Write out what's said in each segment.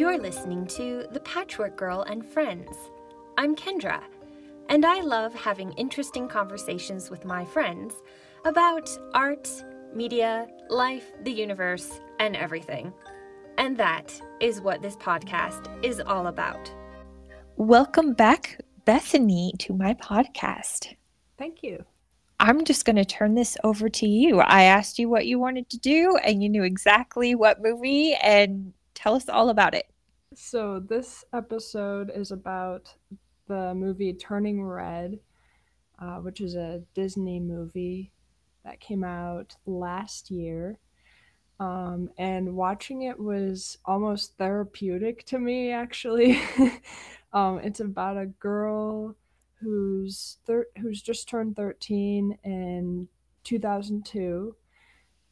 You're listening to The Patchwork Girl and Friends. I'm Kendra, and I love having interesting conversations with my friends about art, media, life, the universe, and everything. And that is what this podcast is all about. Welcome back, Bethany, to my podcast. Thank you. I'm just going to turn this over to you. I asked you what you wanted to do, and you knew exactly what movie, and tell us all about it. So, this episode is about the movie Turning Red, uh, which is a Disney movie that came out last year. Um, and watching it was almost therapeutic to me, actually. um, it's about a girl who's thir- who's just turned 13 in 2002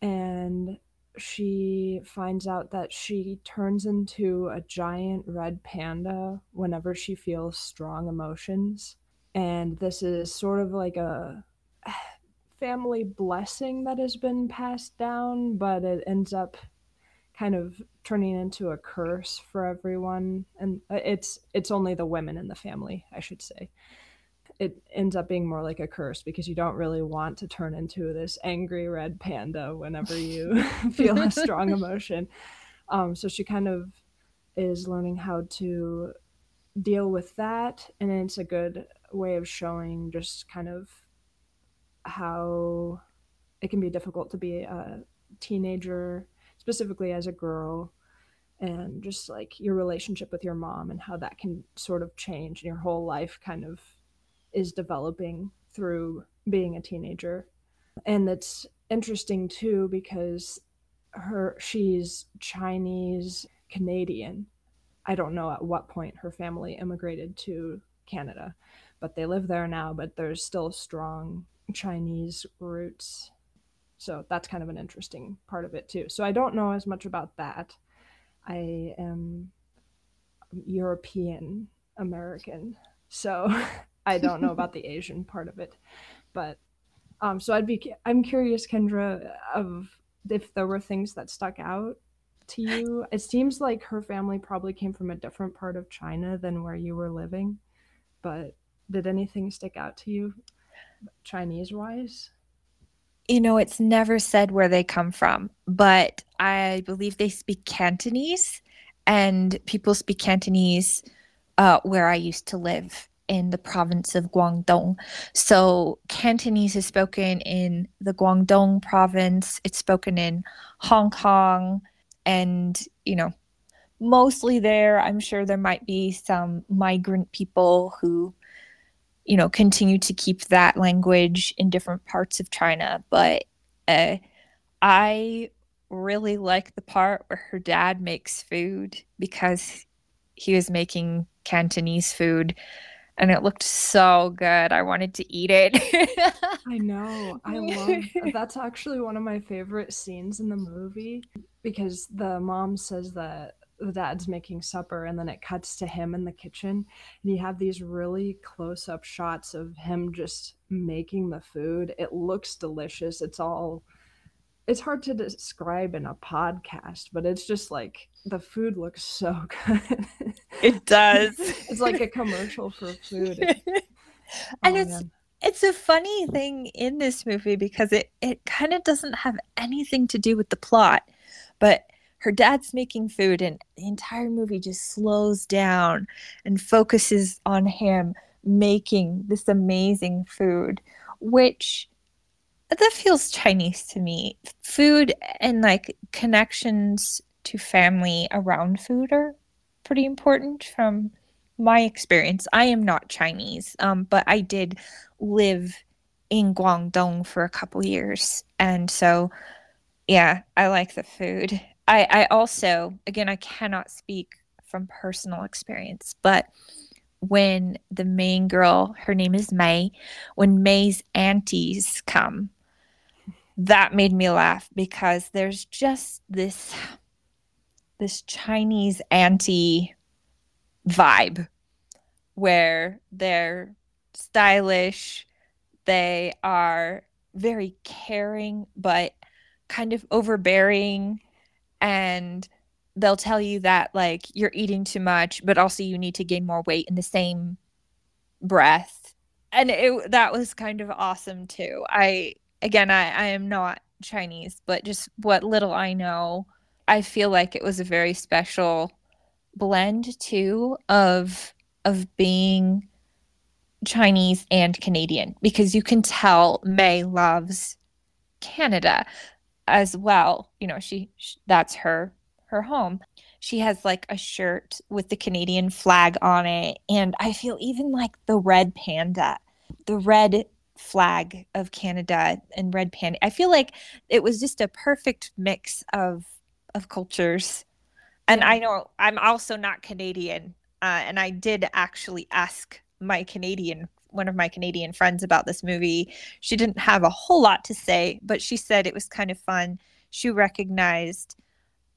and she finds out that she turns into a giant red panda whenever she feels strong emotions. And this is sort of like a family blessing that has been passed down but it ends up kind of turning into a curse for everyone. And uh, it's it's only the women in the family i should say it ends up being more like a curse because you don't really want to turn into this angry red panda whenever you feel a strong emotion. Um, so she kind of is learning how to deal with that, and it's a good way of showing just kind of how it can be difficult to be a teenager, specifically as a girl, and just like your relationship with your mom and how that can sort of change and your whole life kind of is developing through being a teenager. And it's interesting too because her she's Chinese Canadian. I don't know at what point her family immigrated to Canada, but they live there now, but there's still strong Chinese roots. So that's kind of an interesting part of it too. So I don't know as much about that. I am European American. So I don't know about the Asian part of it, but um, so I'd be I'm curious, Kendra, of if there were things that stuck out to you. It seems like her family probably came from a different part of China than where you were living, but did anything stick out to you, Chinese wise? You know, it's never said where they come from, but I believe they speak Cantonese, and people speak Cantonese uh, where I used to live in the province of Guangdong. So Cantonese is spoken in the Guangdong province, it's spoken in Hong Kong, and, you know, mostly there. I'm sure there might be some migrant people who, you know, continue to keep that language in different parts of China. But uh, I really like the part where her dad makes food because he was making Cantonese food and it looked so good. I wanted to eat it. I know. I love that's actually one of my favorite scenes in the movie because the mom says that the dad's making supper and then it cuts to him in the kitchen and you have these really close up shots of him just making the food. It looks delicious. It's all it's hard to describe in a podcast, but it's just like the food looks so good. It does. it's like a commercial for food. and oh, it's man. it's a funny thing in this movie because it it kind of doesn't have anything to do with the plot, but her dad's making food and the entire movie just slows down and focuses on him making this amazing food, which that feels Chinese to me. Food and like connections to family around food are pretty important from my experience. I am not Chinese, um, but I did live in Guangdong for a couple years. And so, yeah, I like the food. I, I also, again, I cannot speak from personal experience, but when the main girl, her name is May, when May's aunties come that made me laugh because there's just this this Chinese auntie vibe where they're stylish, they are very caring but kind of overbearing and they'll tell you that like you're eating too much, but also you need to gain more weight in the same breath. And it that was kind of awesome too. I again I, I am not Chinese, but just what little I know, I feel like it was a very special blend too of of being Chinese and Canadian because you can tell May loves Canada as well. You know, she, she that's her her home. She has like a shirt with the Canadian flag on it and I feel even like the red panda, the red flag of Canada and red panda. I feel like it was just a perfect mix of of cultures. And I know I'm also not Canadian, uh, and I did actually ask my Canadian one of my Canadian friends about this movie. She didn't have a whole lot to say, but she said it was kind of fun. She recognized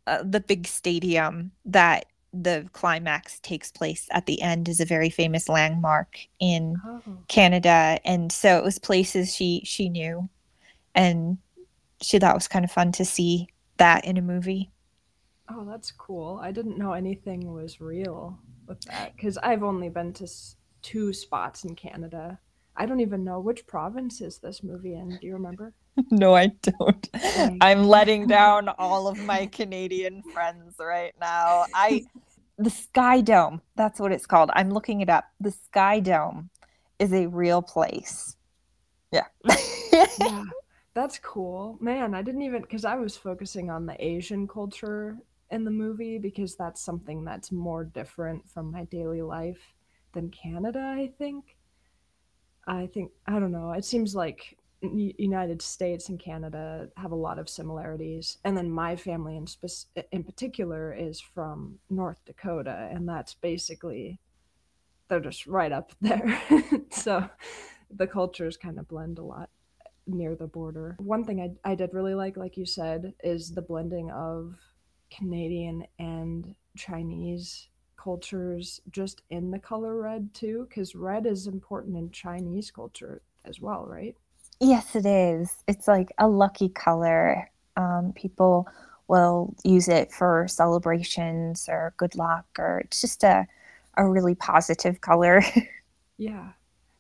uh, the big stadium that the climax takes place at the end is a very famous landmark in oh. Canada and so it was places she she knew and she thought it was kind of fun to see that in a movie. Oh, that's cool. I didn't know anything was real with that cuz I've only been to two spots in Canada. I don't even know which province is this movie in. Do you remember? No, I don't. I'm letting down all of my Canadian friends right now. I the Sky Dome, that's what it's called. I'm looking it up. The Sky Dome is a real place. Yeah. yeah. That's cool. Man, I didn't even cuz I was focusing on the Asian culture in the movie because that's something that's more different from my daily life than Canada, I think. I think I don't know. It seems like United States and Canada have a lot of similarities, and then my family in in particular is from North Dakota, and that's basically they're just right up there. so the cultures kind of blend a lot near the border. One thing I, I did really like, like you said, is the blending of Canadian and Chinese cultures just in the color red too? Because red is important in Chinese culture as well, right? Yes, it is. It's like a lucky color. Um, people will use it for celebrations or good luck, or it's just a, a really positive color. yeah.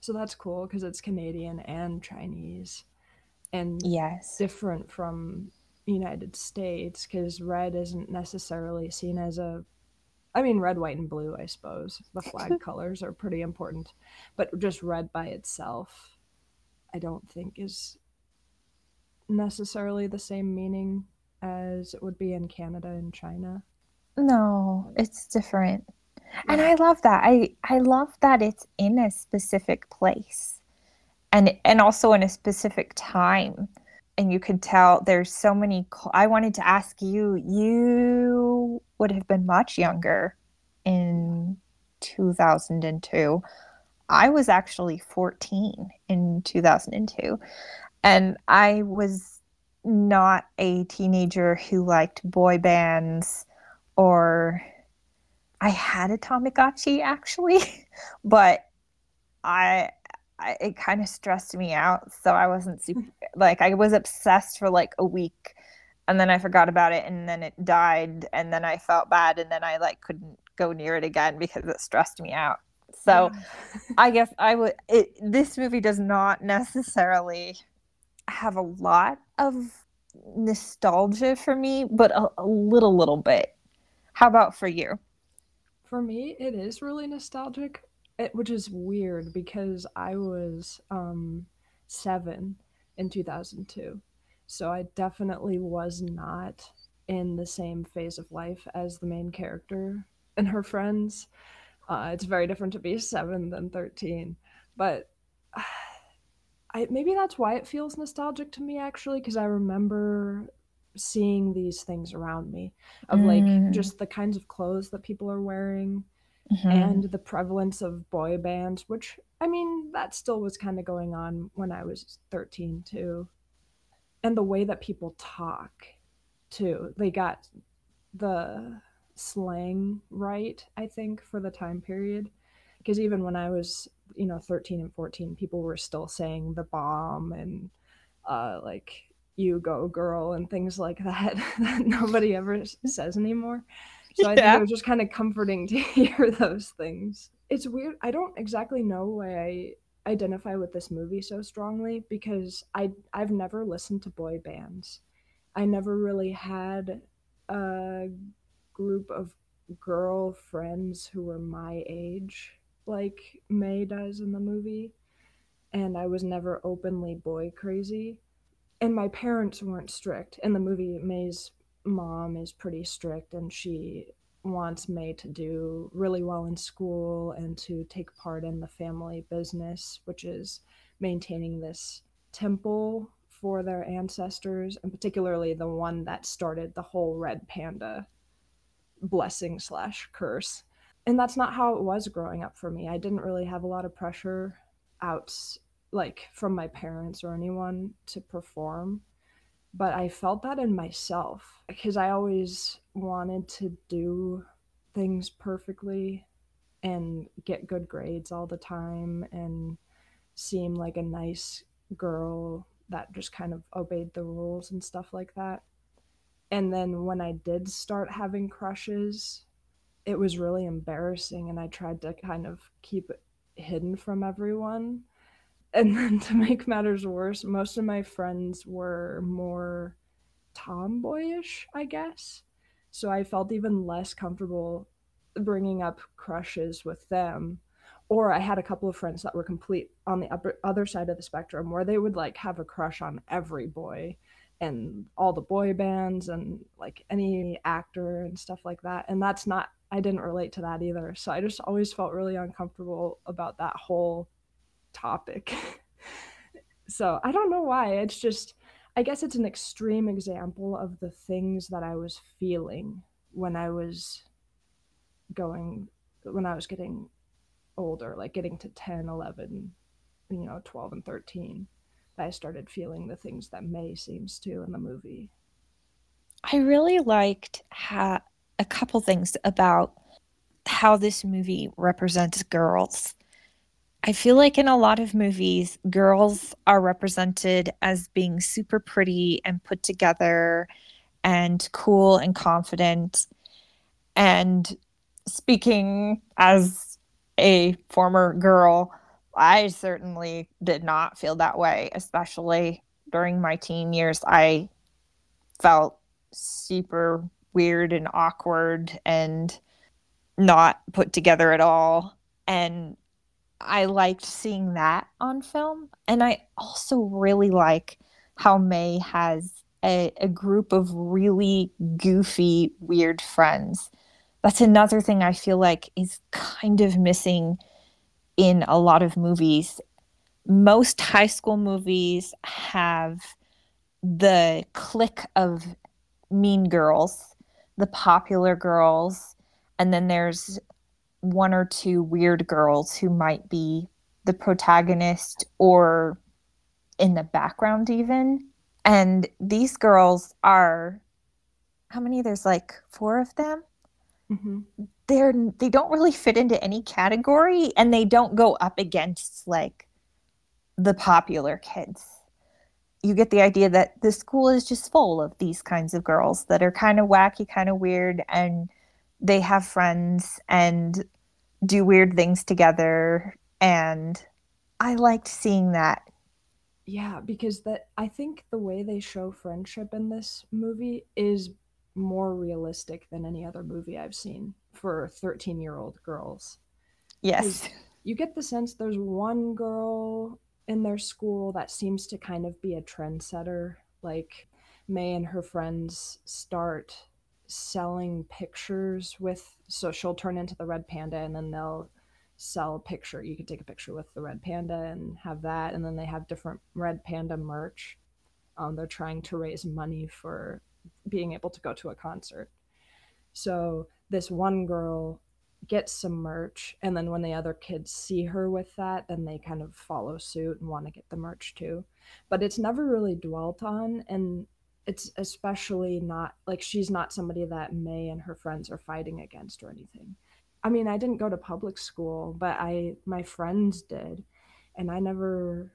So that's cool because it's Canadian and Chinese. And yes, different from United States because red isn't necessarily seen as a I mean, red, white, and blue, I suppose. The flag colors are pretty important. But just red by itself, I don't think is necessarily the same meaning as it would be in Canada and China. No, it's different. And I love that. I I love that it's in a specific place. And and also in a specific time. And you could tell there's so many I wanted to ask you you would have been much younger in 2002. I was actually 14 in 2002. And I was not a teenager who liked boy bands or I had a Tamagotchi actually, but I, I it kind of stressed me out. So I wasn't super like I was obsessed for like a week and then I forgot about it and then it died and then I felt bad and then I like couldn't go near it again because it stressed me out. So yeah. I guess I would it this movie does not necessarily have a lot of nostalgia for me, but a, a little little bit. How about for you? For me, it is really nostalgic, it, which is weird because I was um 7 in 2002. So I definitely was not in the same phase of life as the main character and her friends. Uh, it's very different to be seven than 13. But I, maybe that's why it feels nostalgic to me, actually, because I remember seeing these things around me of mm. like just the kinds of clothes that people are wearing mm-hmm. and the prevalence of boy bands, which I mean, that still was kind of going on when I was 13 too. And the way that people talk too they got the slang right i think for the time period. Because even when i was you know 13 and 14 people were still saying the bomb and uh like you go girl and things like that that nobody ever says anymore So I think it was just kind of comforting to hear those things. It's weird. I don't exactly know why I identify with this movie so strongly because I I've never listened to boy bands. I never really had a group of girl friends who were my age like May does in the movie and I was never openly boy crazy. And my parents weren't strict. In the movie May's mom is pretty strict and she wants May to do really well in school and to take part in the family business, which is maintaining this temple for their ancestors, and particularly the one that started the whole red panda blessing slash curse. And that's not how it was growing up for me. I didn't really have a lot of pressure out like from my parents or anyone to perform but I felt that in myself because I always wanted to do things perfectly and get good grades all the time and seem like a nice girl that just kind of obeyed the rules and stuff like that. And then when I did start having crushes, it was really embarrassing and I tried to kind of keep it hidden from everyone and then to make matters worse, most of my friends were more tomboyish, I guess. So I felt even less comfortable bringing up crushes with them. Or I had a couple of friends that were complete on the upper, other side of the spectrum where they would like have a crush on every boy and all the boy bands and like any actor and stuff like that. And that's not, I didn't relate to that either. So I just always felt really uncomfortable about that whole topic. so I don't know why. It's just, I guess it's an extreme example of the things that I was feeling when I was going, when I was getting older, like getting to 10, 11, you know, 12 and 13. I started feeling the things that May seems to in the movie. I really liked how, a couple things about how this movie represents girls. I feel like in a lot of movies, girls are represented as being super pretty and put together and cool and confident. And speaking as a former girl, I certainly did not feel that way, especially during my teen years. I felt super weird and awkward and not put together at all. And I liked seeing that on film. And I also really like how May has a, a group of really goofy, weird friends. That's another thing I feel like is kind of missing in a lot of movies. Most high school movies have the clique of mean girls, the popular girls, and then there's one or two weird girls who might be the protagonist or in the background even. And these girls are how many? There's like four of them. Mm-hmm. they're they don't really fit into any category and they don't go up against like the popular kids. You get the idea that the school is just full of these kinds of girls that are kind of wacky kind of weird and they have friends and do weird things together and I liked seeing that. Yeah, because that I think the way they show friendship in this movie is more realistic than any other movie I've seen for 13-year-old girls. Yes. You get the sense there's one girl in their school that seems to kind of be a trendsetter like May and her friends start selling pictures with so she'll turn into the red panda and then they'll sell a picture you can take a picture with the red panda and have that and then they have different red panda merch. Um, they're trying to raise money for being able to go to a concert. So this one girl gets some merch and then when the other kids see her with that then they kind of follow suit and want to get the merch too. But it's never really dwelt on and it's especially not like she's not somebody that May and her friends are fighting against or anything. I mean, I didn't go to public school, but I my friends did, and I never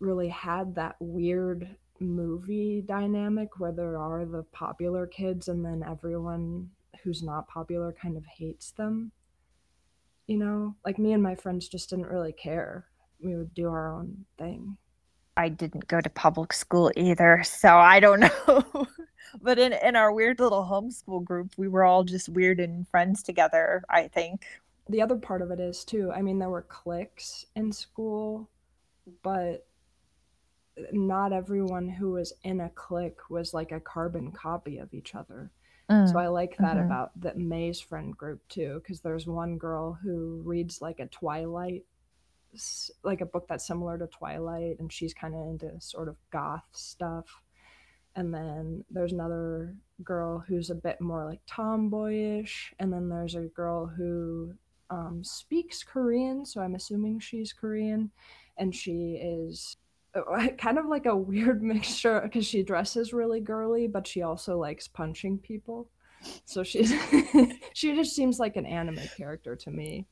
really had that weird movie dynamic where there are the popular kids and then everyone who's not popular kind of hates them. You know, like me and my friends just didn't really care. We would do our own thing. I didn't go to public school either, so I don't know. but in in our weird little homeschool group, we were all just weird and friends together, I think. The other part of it is too, I mean there were cliques in school, but not everyone who was in a clique was like a carbon copy of each other. Mm. So I like that mm-hmm. about that May's friend group too, because there's one girl who reads like a Twilight like a book that's similar to Twilight, and she's kind of into sort of goth stuff. And then there's another girl who's a bit more like tomboyish, and then there's a girl who um, speaks Korean, so I'm assuming she's Korean, and she is uh, kind of like a weird mixture because she dresses really girly, but she also likes punching people. So she's she just seems like an anime character to me.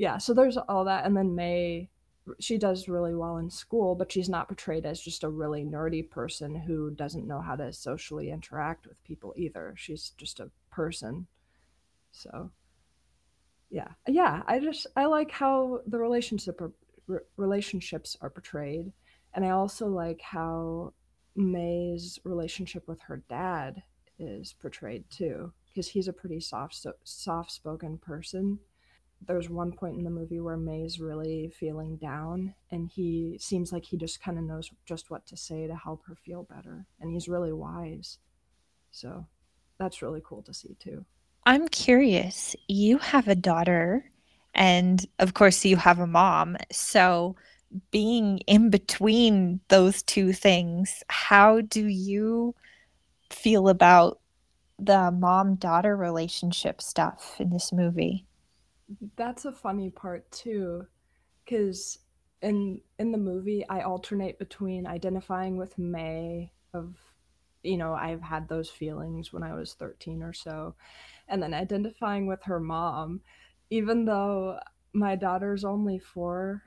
Yeah, so there's all that, and then May, she does really well in school, but she's not portrayed as just a really nerdy person who doesn't know how to socially interact with people either. She's just a person. So, yeah, yeah, I just I like how the relationship uh, are, relationships are portrayed, and I also like how May's relationship with her dad is portrayed too, because he's a pretty soft so, soft spoken person there's one point in the movie where May's really feeling down and he seems like he just kind of knows just what to say to help her feel better and he's really wise. So that's really cool to see too. I'm curious. You have a daughter and of course you have a mom. So being in between those two things, how do you feel about the mom daughter relationship stuff in this movie? That's a funny part too because in in the movie i alternate between identifying with may of you know i've had those feelings when i was 13 or so and then identifying with her mom. Even though my daughter's only four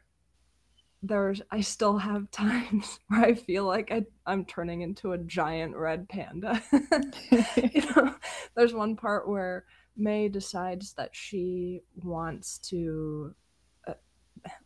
there's i still have times where i feel like I, i'm turning into a giant red panda. You know there's one part where May decides that she wants to. Uh,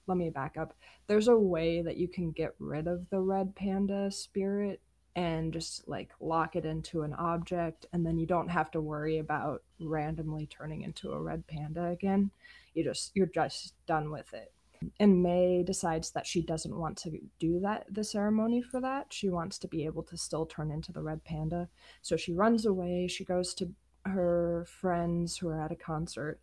let me back up. There's a way that you can get rid of the red panda spirit and just like lock it into an object, and then you don't have to worry about randomly turning into a red panda again. You just you're just done with it. And May decides that she doesn't want to do that the ceremony for that. She wants to be able to still turn into the red panda. So she runs away. She goes to her friends who are at a concert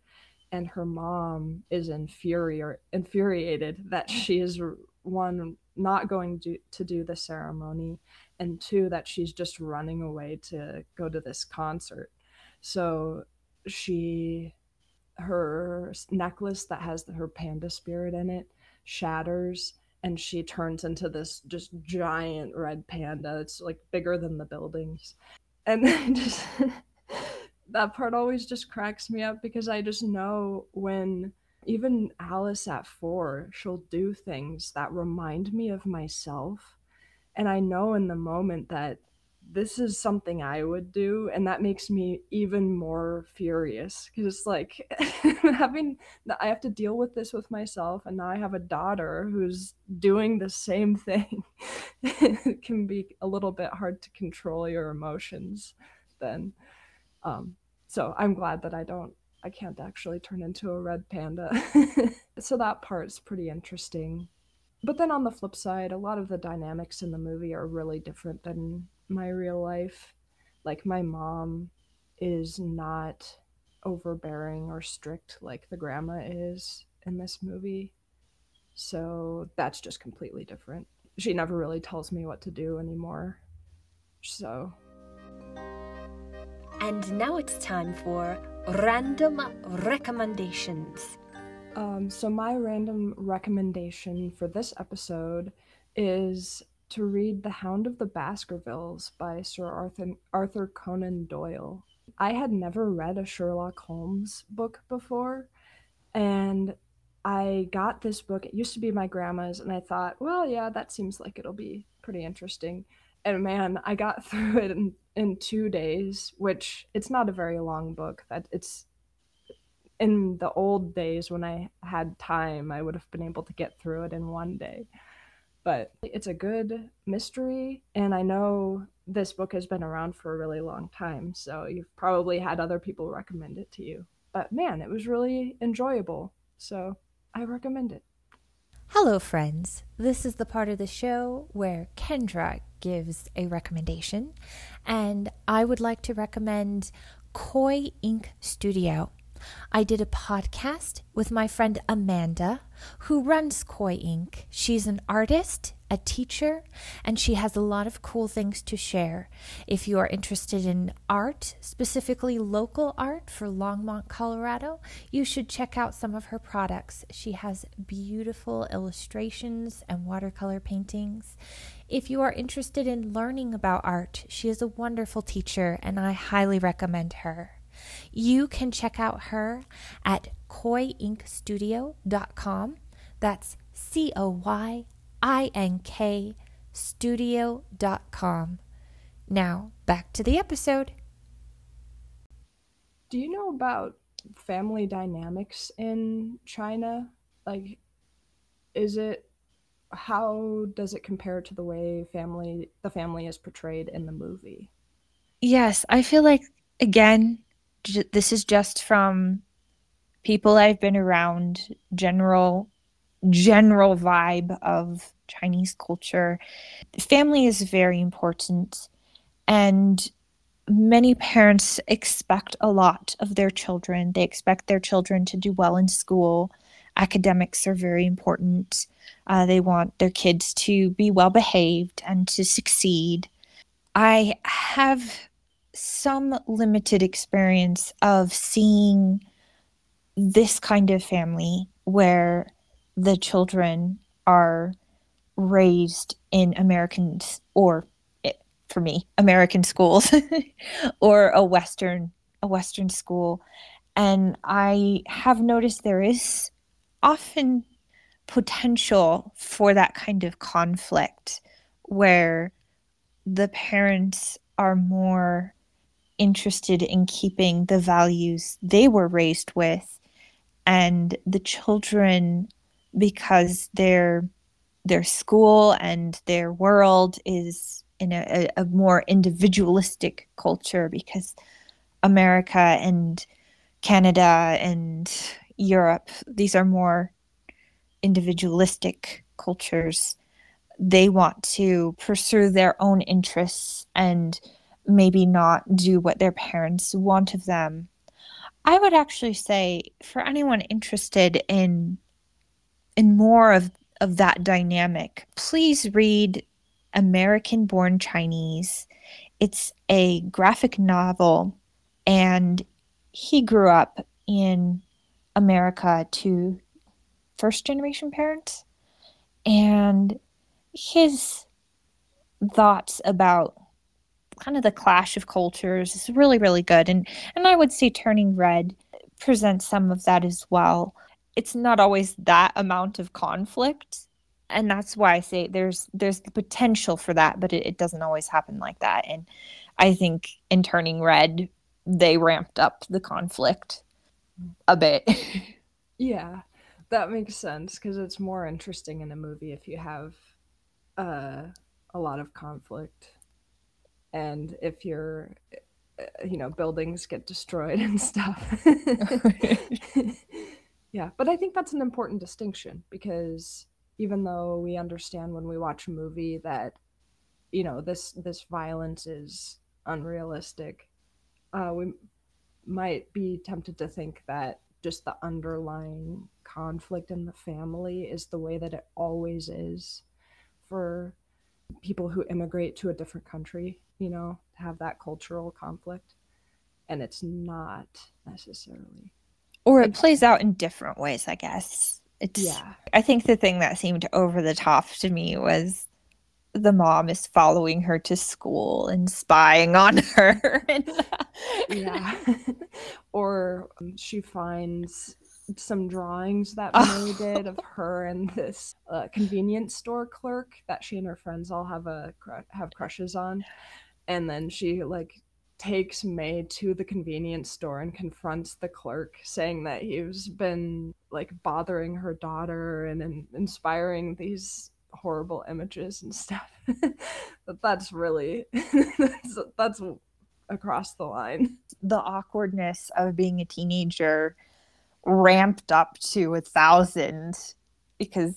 and her mom is infuri- infuriated that she is one not going to, to do the ceremony and two that she's just running away to go to this concert. So she her necklace that has her panda spirit in it shatters and she turns into this just giant red panda. It's like bigger than the buildings. And just that part always just cracks me up because I just know when even Alice at four, she'll do things that remind me of myself. And I know in the moment that this is something I would do. And that makes me even more furious because it's like having, I have to deal with this with myself. And now I have a daughter who's doing the same thing. it can be a little bit hard to control your emotions then. Um, so I'm glad that I don't, I can't actually turn into a red panda. so that part's pretty interesting. But then on the flip side, a lot of the dynamics in the movie are really different than my real life. Like my mom is not overbearing or strict like the grandma is in this movie. So that's just completely different. She never really tells me what to do anymore. So and now it's time for random recommendations. Um, so, my random recommendation for this episode is to read The Hound of the Baskervilles by Sir Arthur, Arthur Conan Doyle. I had never read a Sherlock Holmes book before, and I got this book. It used to be my grandma's, and I thought, well, yeah, that seems like it'll be pretty interesting and man, I got through it in, in two days, which it's not a very long book. That it's in the old days when I had time, I would have been able to get through it in one day. But it's a good mystery, and I know this book has been around for a really long time, so you've probably had other people recommend it to you. But man, it was really enjoyable, so I recommend it. Hello, friends. This is the part of the show where Kendra gives a recommendation, and I would like to recommend Coy Ink Studio. I did a podcast with my friend Amanda, who runs Koi Ink. She's an artist, a teacher, and she has a lot of cool things to share. If you are interested in art, specifically local art for Longmont, Colorado, you should check out some of her products. She has beautiful illustrations and watercolor paintings. If you are interested in learning about art, she is a wonderful teacher, and I highly recommend her. You can check out her at coyinkstudio.com. That's C O Y I N K studio.com. Now, back to the episode. Do you know about family dynamics in China? Like, is it how does it compare to the way family the family is portrayed in the movie? Yes, I feel like again this is just from people I've been around, general general vibe of Chinese culture. Family is very important and many parents expect a lot of their children. They expect their children to do well in school. Academics are very important. Uh, they want their kids to be well behaved and to succeed. I have some limited experience of seeing this kind of family where the children are raised in Americans or eh, for me American schools or a western a western school. And I have noticed there is often potential for that kind of conflict where the parents are more interested in keeping the values they were raised with and the children because their their school and their world is in a, a more individualistic culture because America and Canada and Europe these are more individualistic cultures they want to pursue their own interests and maybe not do what their parents want of them. I would actually say for anyone interested in in more of, of that dynamic, please read American Born Chinese. It's a graphic novel and he grew up in America to first generation parents and his thoughts about kind of the clash of cultures is really really good and and I would say Turning Red presents some of that as well. It's not always that amount of conflict and that's why I say there's there's the potential for that but it, it doesn't always happen like that and I think in Turning Red they ramped up the conflict a bit. yeah. That makes sense because it's more interesting in a movie if you have uh, a lot of conflict and if your uh, you know buildings get destroyed and stuff yeah but i think that's an important distinction because even though we understand when we watch a movie that you know this this violence is unrealistic uh, we might be tempted to think that just the underlying conflict in the family is the way that it always is for people who immigrate to a different country you know, to have that cultural conflict. And it's not necessarily. Or it plays out in different ways, I guess. It's, yeah. I think the thing that seemed over the top to me was the mom is following her to school and spying on her. yeah. or um, she finds some drawings that May did of her and this uh, convenience store clerk that she and her friends all have a have crushes on, and then she like takes May to the convenience store and confronts the clerk, saying that he's been like bothering her daughter and, and inspiring these horrible images and stuff. but that's really that's, that's across the line. The awkwardness of being a teenager ramped up to a thousand because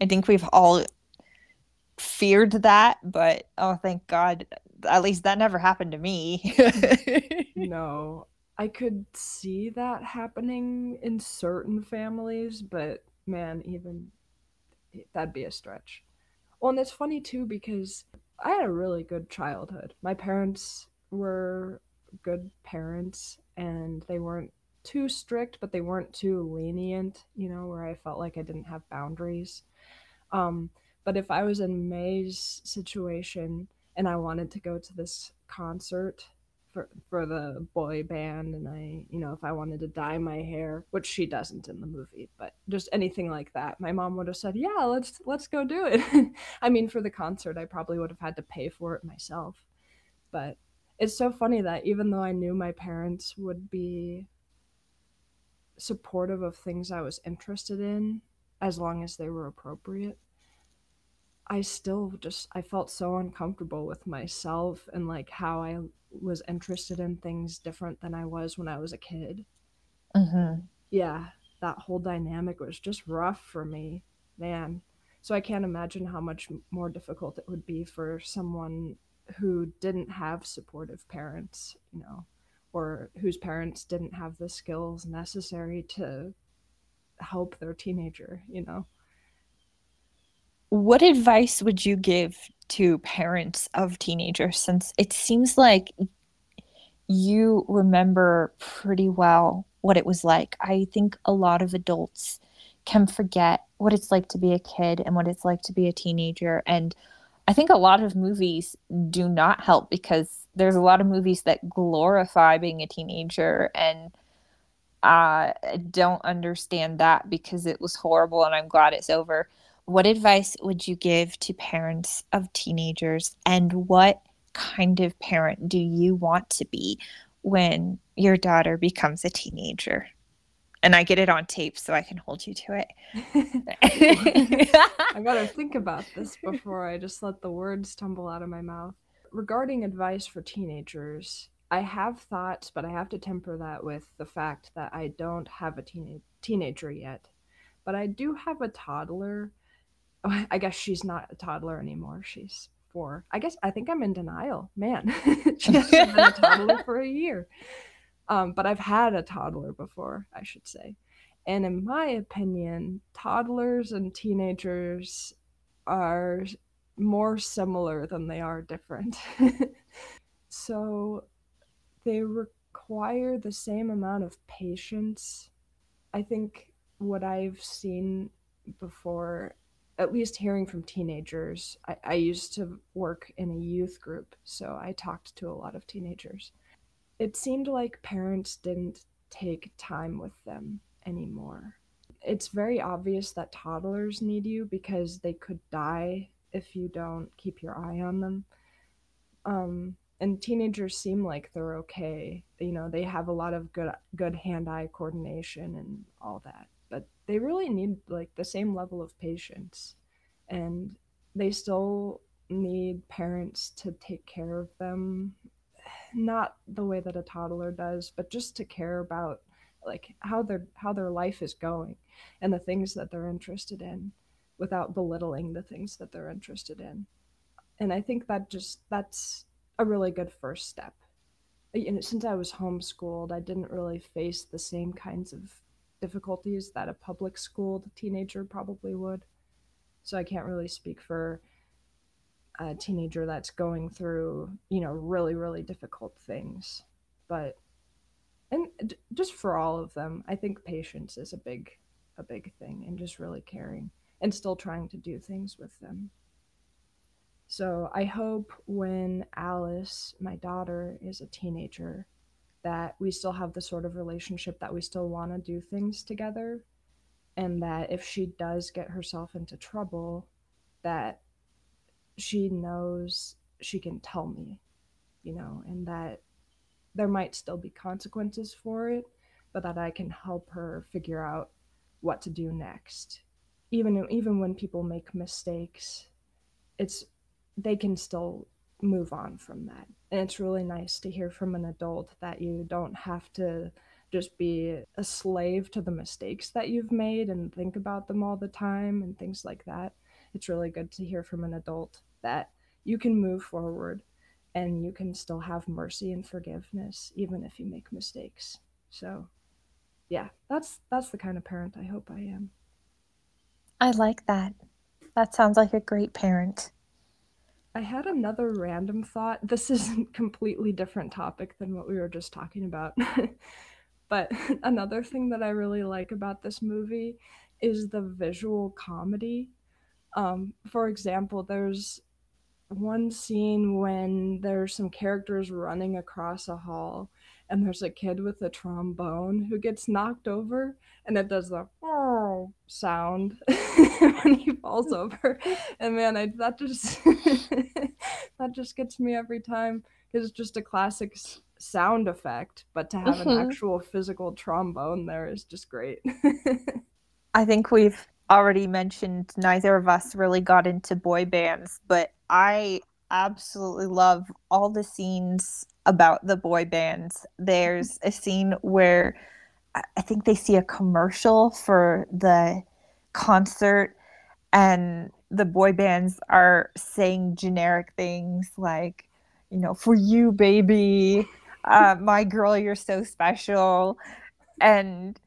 I think we've all feared that, but oh, thank God, at least that never happened to me. no, I could see that happening in certain families, but man, even that'd be a stretch. Well, and it's funny too because I had a really good childhood. My parents were good parents and they weren't too strict, but they weren't too lenient, you know, where I felt like I didn't have boundaries. Um, but if I was in May's situation and I wanted to go to this concert for for the boy band and I, you know, if I wanted to dye my hair, which she doesn't in the movie, but just anything like that, my mom would have said, "Yeah, let's let's go do it." I mean, for the concert, I probably would have had to pay for it myself. But it's so funny that even though I knew my parents would be supportive of things I was interested in as long as they were appropriate, I still just I felt so uncomfortable with myself and like how I was interested in things different than I was when I was a kid. Mm-hmm. Yeah, that whole dynamic was just rough for me, man. So I can't imagine how much more difficult it would be for someone who didn't have supportive parents, you know, or whose parents didn't have the skills necessary to help their teenager, you know what advice would you give to parents of teenagers since it seems like you remember pretty well what it was like. I think a lot of adults can forget what it's like to be a kid and what it's like to be a teenager. And I think a lot of movies do not help because there's a lot of movies that glorify being a teenager and I don't understand that because it was horrible and I'm glad it's over what advice would you give to parents of teenagers and what kind of parent do you want to be when your daughter becomes a teenager? And I get it on tape so I can hold you to it. I gotta think about this before I just let the words tumble out of my mouth. Regarding advice for teenagers, I have thoughts, but I have to temper that with the fact that I don't have a teen- teenager yet. But I do have a toddler I guess she's not a toddler anymore. She's four. I guess I think I'm in denial. Man, she hasn't been a toddler for a year. Um, but I've had a toddler before, I should say. And in my opinion, toddlers and teenagers are more similar than they are different. so they require the same amount of patience. I think what I've seen before at least hearing from teenagers, I, I used to work in a youth group, so I talked to a lot of teenagers. It seemed like parents didn't take time with them anymore. It's very obvious that toddlers need you because they could die if you don't keep your eye on them. Um, and teenagers seem like they're okay. You know, they have a lot of good good hand-eye coordination and all that they really need like the same level of patience and they still need parents to take care of them not the way that a toddler does but just to care about like how their how their life is going and the things that they're interested in without belittling the things that they're interested in. And i think that just that's a really good first step. And since i was homeschooled i didn't really face the same kinds of difficulties that a public school teenager probably would. So I can't really speak for a teenager that's going through, you know, really, really difficult things. But and just for all of them, I think patience is a big a big thing and just really caring and still trying to do things with them. So I hope when Alice, my daughter, is a teenager, that we still have the sort of relationship that we still want to do things together and that if she does get herself into trouble that she knows she can tell me you know and that there might still be consequences for it but that I can help her figure out what to do next. Even even when people make mistakes it's they can still move on from that and it's really nice to hear from an adult that you don't have to just be a slave to the mistakes that you've made and think about them all the time and things like that. It's really good to hear from an adult that you can move forward and you can still have mercy and forgiveness even if you make mistakes. So, yeah, that's that's the kind of parent I hope I am. I like that. That sounds like a great parent. I had another random thought. This is a completely different topic than what we were just talking about. but another thing that I really like about this movie is the visual comedy. Um, for example, there's one scene when there's some characters running across a hall and there's a kid with a trombone who gets knocked over and it does the oh sound when he falls over and man I, that just that just gets me every time because it's just a classic sound effect but to have mm-hmm. an actual physical trombone there is just great i think we've already mentioned neither of us really got into boy bands but i absolutely love all the scenes about the boy bands. There's a scene where I think they see a commercial for the concert, and the boy bands are saying generic things like, you know, for you, baby, uh, my girl, you're so special. And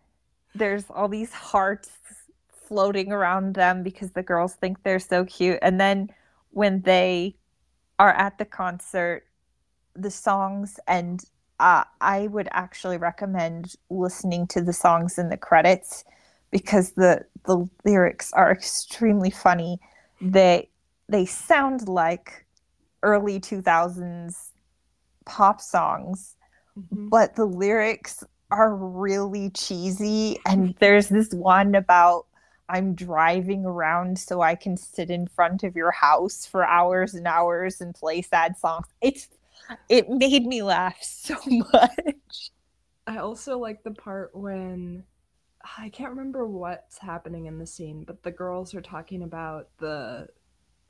there's all these hearts floating around them because the girls think they're so cute. And then when they are at the concert, the songs and uh, I would actually recommend listening to the songs in the credits because the the lyrics are extremely funny. They they sound like early 2000s pop songs, mm-hmm. but the lyrics are really cheesy and there's this one about I'm driving around so I can sit in front of your house for hours and hours and play sad songs. It's it made me laugh so much. I also like the part when I can't remember what's happening in the scene, but the girls are talking about the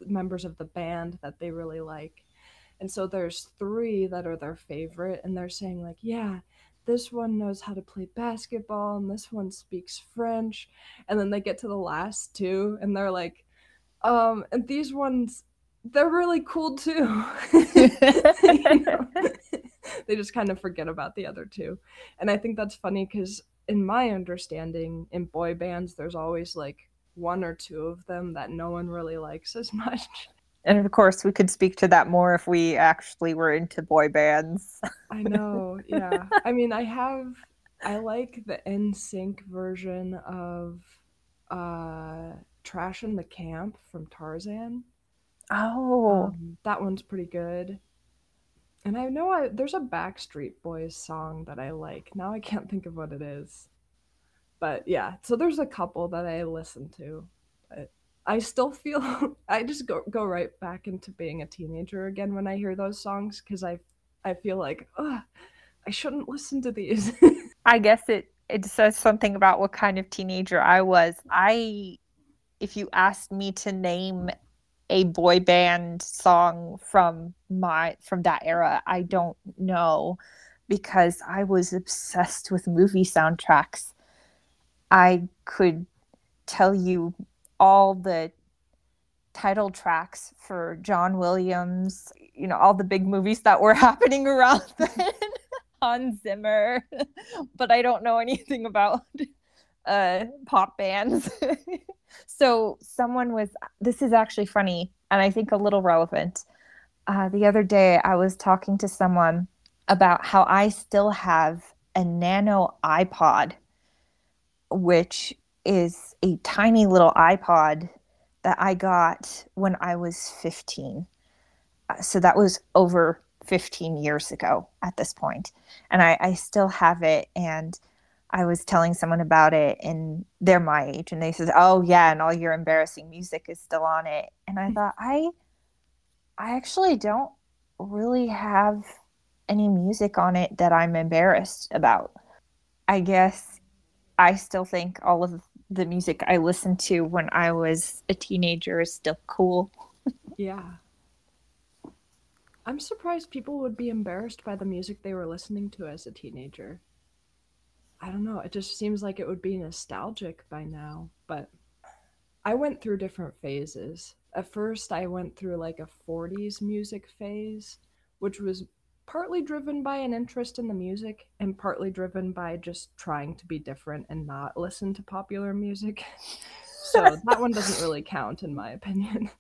members of the band that they really like. And so there's three that are their favorite, and they're saying, like, yeah, this one knows how to play basketball, and this one speaks French. And then they get to the last two, and they're like, um, and these ones they're really cool too. they just kind of forget about the other two. And I think that's funny because, in my understanding, in boy bands, there's always like one or two of them that no one really likes as much. And of course, we could speak to that more if we actually were into boy bands. I know, yeah. I mean, I have, I like the NSYNC version of uh, Trashin' the Camp from Tarzan. Oh, um, that one's pretty good. And I know I there's a Backstreet Boys song that I like. Now I can't think of what it is. But yeah, so there's a couple that I listen to. But I still feel I just go go right back into being a teenager again when I hear those songs cuz I I feel like, I shouldn't listen to these. I guess it it says something about what kind of teenager I was. I if you asked me to name a boy band song from my from that era i don't know because i was obsessed with movie soundtracks i could tell you all the title tracks for john williams you know all the big movies that were happening around then hans zimmer but i don't know anything about uh pop bands. So someone was this is actually funny and i think a little relevant. Uh, the other day i was talking to someone about how i still have a nano ipod which is a tiny little ipod that i got when i was 15 uh, so that was over 15 years ago at this point. and I, I still have it and i was telling someone about it and they're my age and they said oh yeah and all your embarrassing music is still on it. And i thought i i actually don't really have any music on it that i'm embarrassed about. I guess i still think all of the music i listened to when i was a teenager is still cool yeah I'm surprised people would be embarrassed by the music they were listening to as a teenager. I don't know, it just seems like it would be nostalgic by now, but I went through different phases. At first, I went through like a 40s music phase, which was partly driven by an interest in the music and partly driven by just trying to be different and not listen to popular music. so that one doesn't really count in my opinion.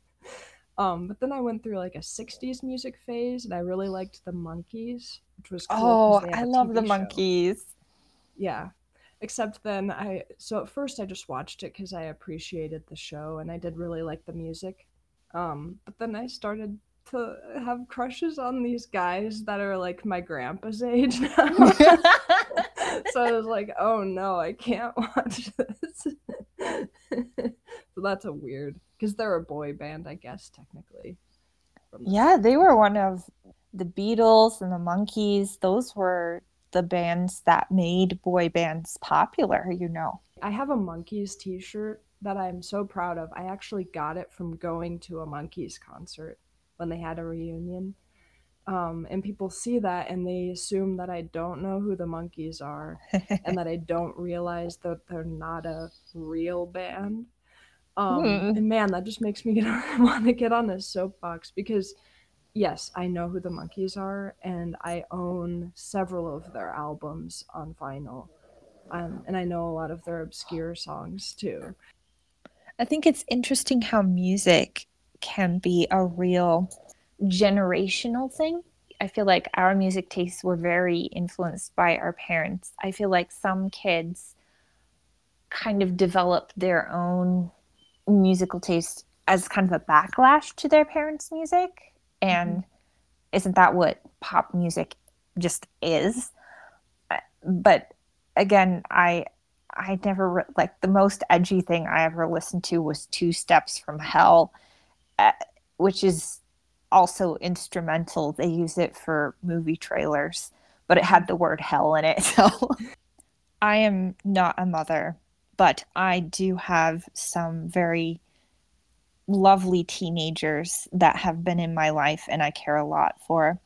Um, but then I went through like a '60s music phase, and I really liked the Monkees, which was cool oh, I love the Monkees. Yeah, except then I so at first I just watched it because I appreciated the show and I did really like the music. Um, but then I started to have crushes on these guys that are like my grandpa's age now. so I was like, oh no, I can't watch this. so that's a weird because they're a boy band, I guess technically. Yeah, they were one of the Beatles and the Monkees. Those were the bands that made boy bands popular, you know. I have a Monkees t-shirt that I'm so proud of. I actually got it from going to a Monkees concert when they had a reunion. Um, and people see that and they assume that I don't know who the Monkees are and that I don't realize that they're not a real band. Um, mm. And man, that just makes me get want to get on a soapbox because, yes, I know who the Monkees are, and I own several of their albums on vinyl, um, and I know a lot of their obscure songs too. I think it's interesting how music can be a real generational thing. I feel like our music tastes were very influenced by our parents. I feel like some kids kind of develop their own musical taste as kind of a backlash to their parents' music. And mm-hmm. isn't that what pop music just is? But again, I I never like the most edgy thing I ever listened to was Two Steps from Hell, uh, Uh, which is also instrumental. They use it for movie trailers, but it had the word hell in it. So I am not a mother, but I do have some very lovely teenagers that have been in my life and I care a lot for.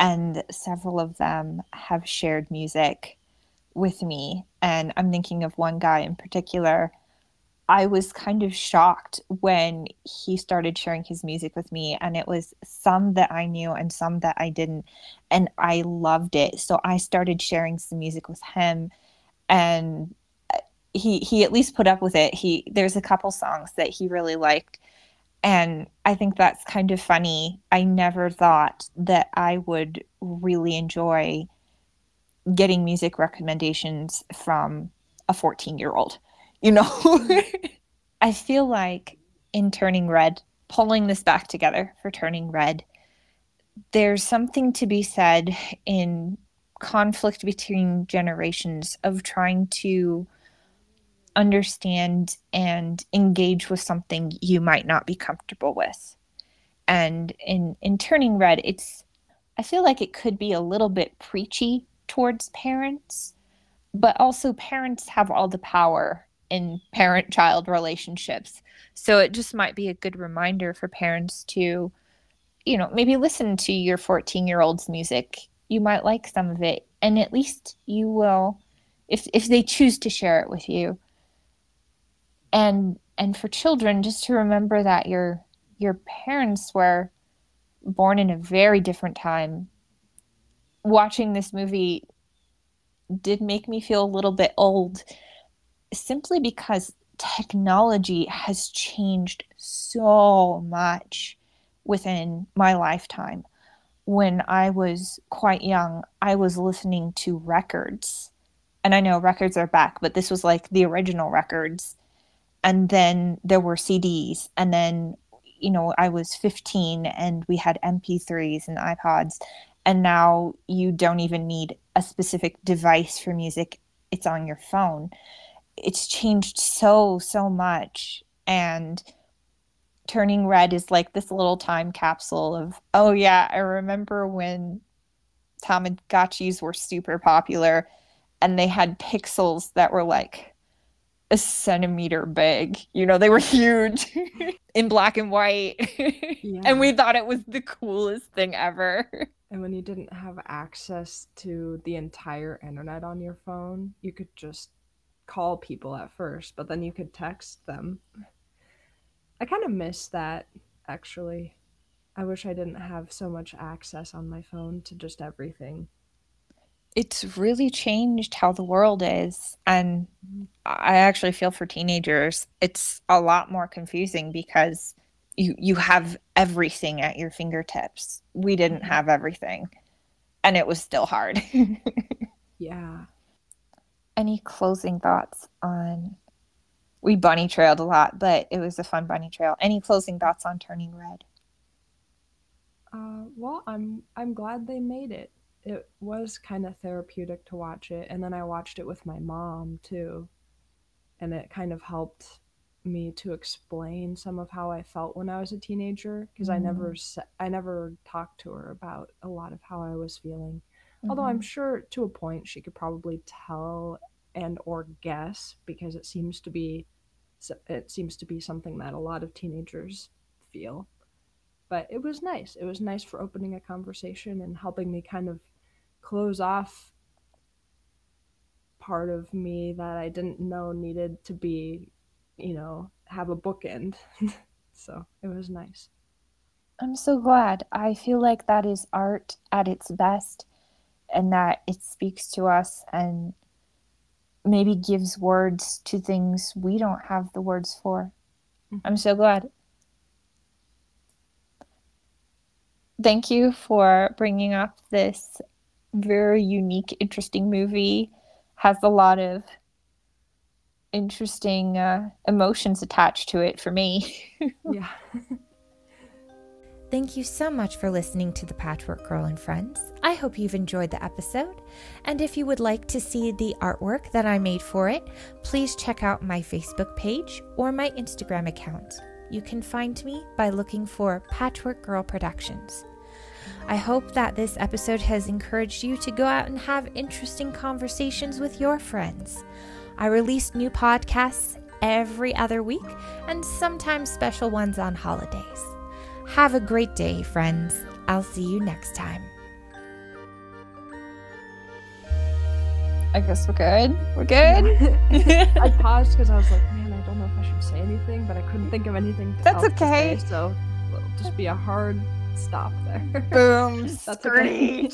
And several of them have shared music with me. And I'm thinking of one guy in particular. I was kind of shocked when he started sharing his music with me, and it was some that I knew and some that I didn't. And I loved it. So I started sharing some music with him. And uh, he he at least put up with it. He there's a couple songs that he really liked. And I think that's kind of funny. I never thought that I would really enjoy getting music recommendations from a 14 year old. You know, I feel like in Turning Red, pulling this back together for Turning Red, there's something to be said in conflict between generations of trying to understand and engage with something you might not be comfortable with. And in in turning red, it's I feel like it could be a little bit preachy towards parents, but also parents have all the power in parent child relationships. So it just might be a good reminder for parents to you know, maybe listen to your 14 year old's music. You might like some of it, and at least you will, if, if they choose to share it with you, and and for children just to remember that your your parents were born in a very different time watching this movie did make me feel a little bit old simply because technology has changed so much within my lifetime. When i was quite young i was listening to records. And i know records are back but this was like the original records. And then there were CDs and then you know I was 15 and we had MP3s and iPods. And now you don't even need a specific device for music. It's on your phone it's changed so so much. And turning red is like this little time capsule of oh yeah i remember when tamagotchis were super popular and they had pixels that were like a centimeter big. You know they were huge in black and white. Yeah. and we thought it was the coolest thing ever. And when you didn't have access to the entire internet on your phone you could just call people at first, but then you could text them. I kind of miss that, actually. I wish I didn't have so much access on my phone to just everything. It's really changed how the world is. And mm-hmm. I actually feel for teenagers, it's a lot more confusing because you, you have everything at your fingertips. We didn't mm-hmm. have everything, and it was still hard. yeah any closing thoughts on we bunny trailed a lot, but it was a fun bunny trail. Any closing thoughts on turning red? Uh, well, I'm I'm glad they made it. It was kind of therapeutic to watch it, and then I watched it with my mom too, and it kind of helped me to explain some of how I felt when I was a teenager because mm. I never mm. I never talked to her about a lot of how I was feeling. Mm-hmm. Although I'm mm-hmm. sure to a point she could probably tell and or guess because it seems to be it seems to be something that a lot of teenagers feel. But it was nice. It was nice for opening a conversation and helping me kind of close off part of me that I didn't know needed to be, you know, have a bookend. so it was nice. I'm so glad. I feel like that is art at its best and that it speaks to us and maybe gives words to things we don't have the words for. Mm-hmm. I'm so glad. Thank you for bringing up this very unique, interesting movie. Has a lot of interesting uh, emotions attached to it for me. yeah. Thank you so much for listening to The Patchwork Girl and Friends. I hope you've enjoyed the episode. And if you would like to see the artwork that I made for it, please check out my Facebook page or my Instagram account. You can find me by looking for Patchwork Girl Productions. I hope that this episode has encouraged you to go out and have interesting conversations with your friends. I release new podcasts every other week and sometimes special ones on holidays. Have a great day, friends. I'll see you next time. I guess we're good. We're good. I paused because I was like, man, I don't know if I should say anything, but I couldn't think of anything. That's okay. Say, so it'll just be a hard stop there. Boom. That's okay.